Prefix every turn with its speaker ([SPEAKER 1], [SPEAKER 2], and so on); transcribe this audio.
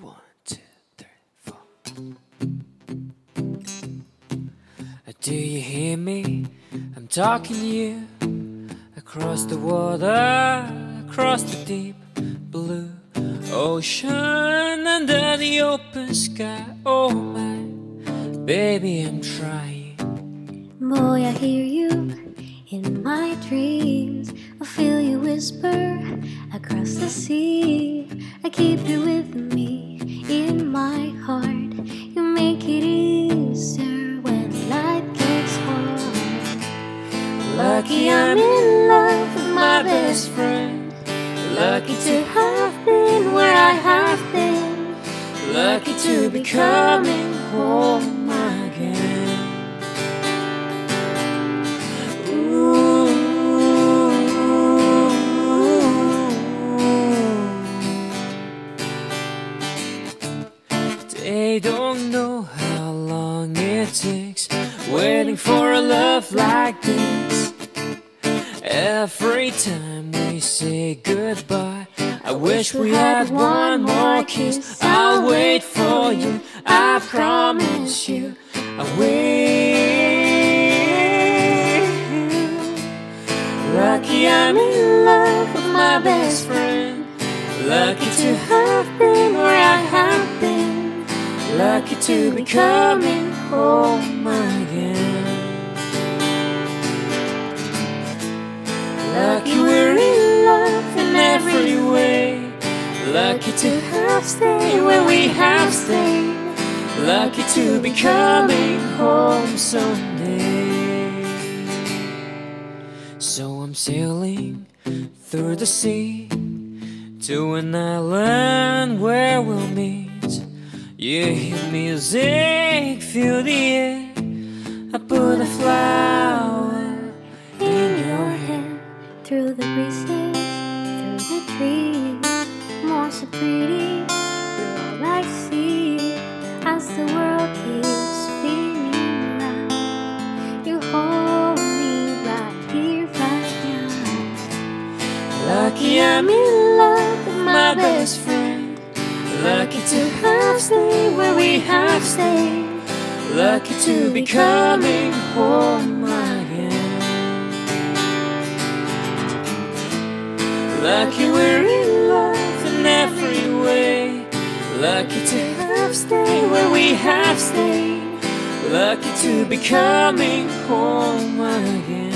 [SPEAKER 1] One, two, three, four. Do you hear me? I'm talking to you across the water, across the deep blue ocean, under the open sky. Oh my baby, I'm trying.
[SPEAKER 2] Boy, I hear you in my dreams. I feel you whisper across the sea. I keep you
[SPEAKER 1] Lucky I'm in love with my best friend. Lucky to have been where I have been. Lucky to be coming home again. Ooh. They don't know how long it takes waiting for a love like this. Every time we say goodbye, I wish we had one more kiss. I'll wait for you, I promise you, I will. Lucky I'm in love with my best friend. Lucky to have been where I have been. Lucky to be coming home again. Lucky to have stayed where we have stayed. Lucky to be coming home someday. So I'm sailing through the sea to an island where we'll meet. You hear music, feel the air. I put a flower
[SPEAKER 2] all I see as the world keeps spinning round. You hold me right here, right now.
[SPEAKER 1] Lucky I'm in love with my best friend. Lucky to have stayed where we have stayed. Lucky to be coming home again. Lucky we're Lucky to have stayed where we have stayed. Lucky to be coming home again.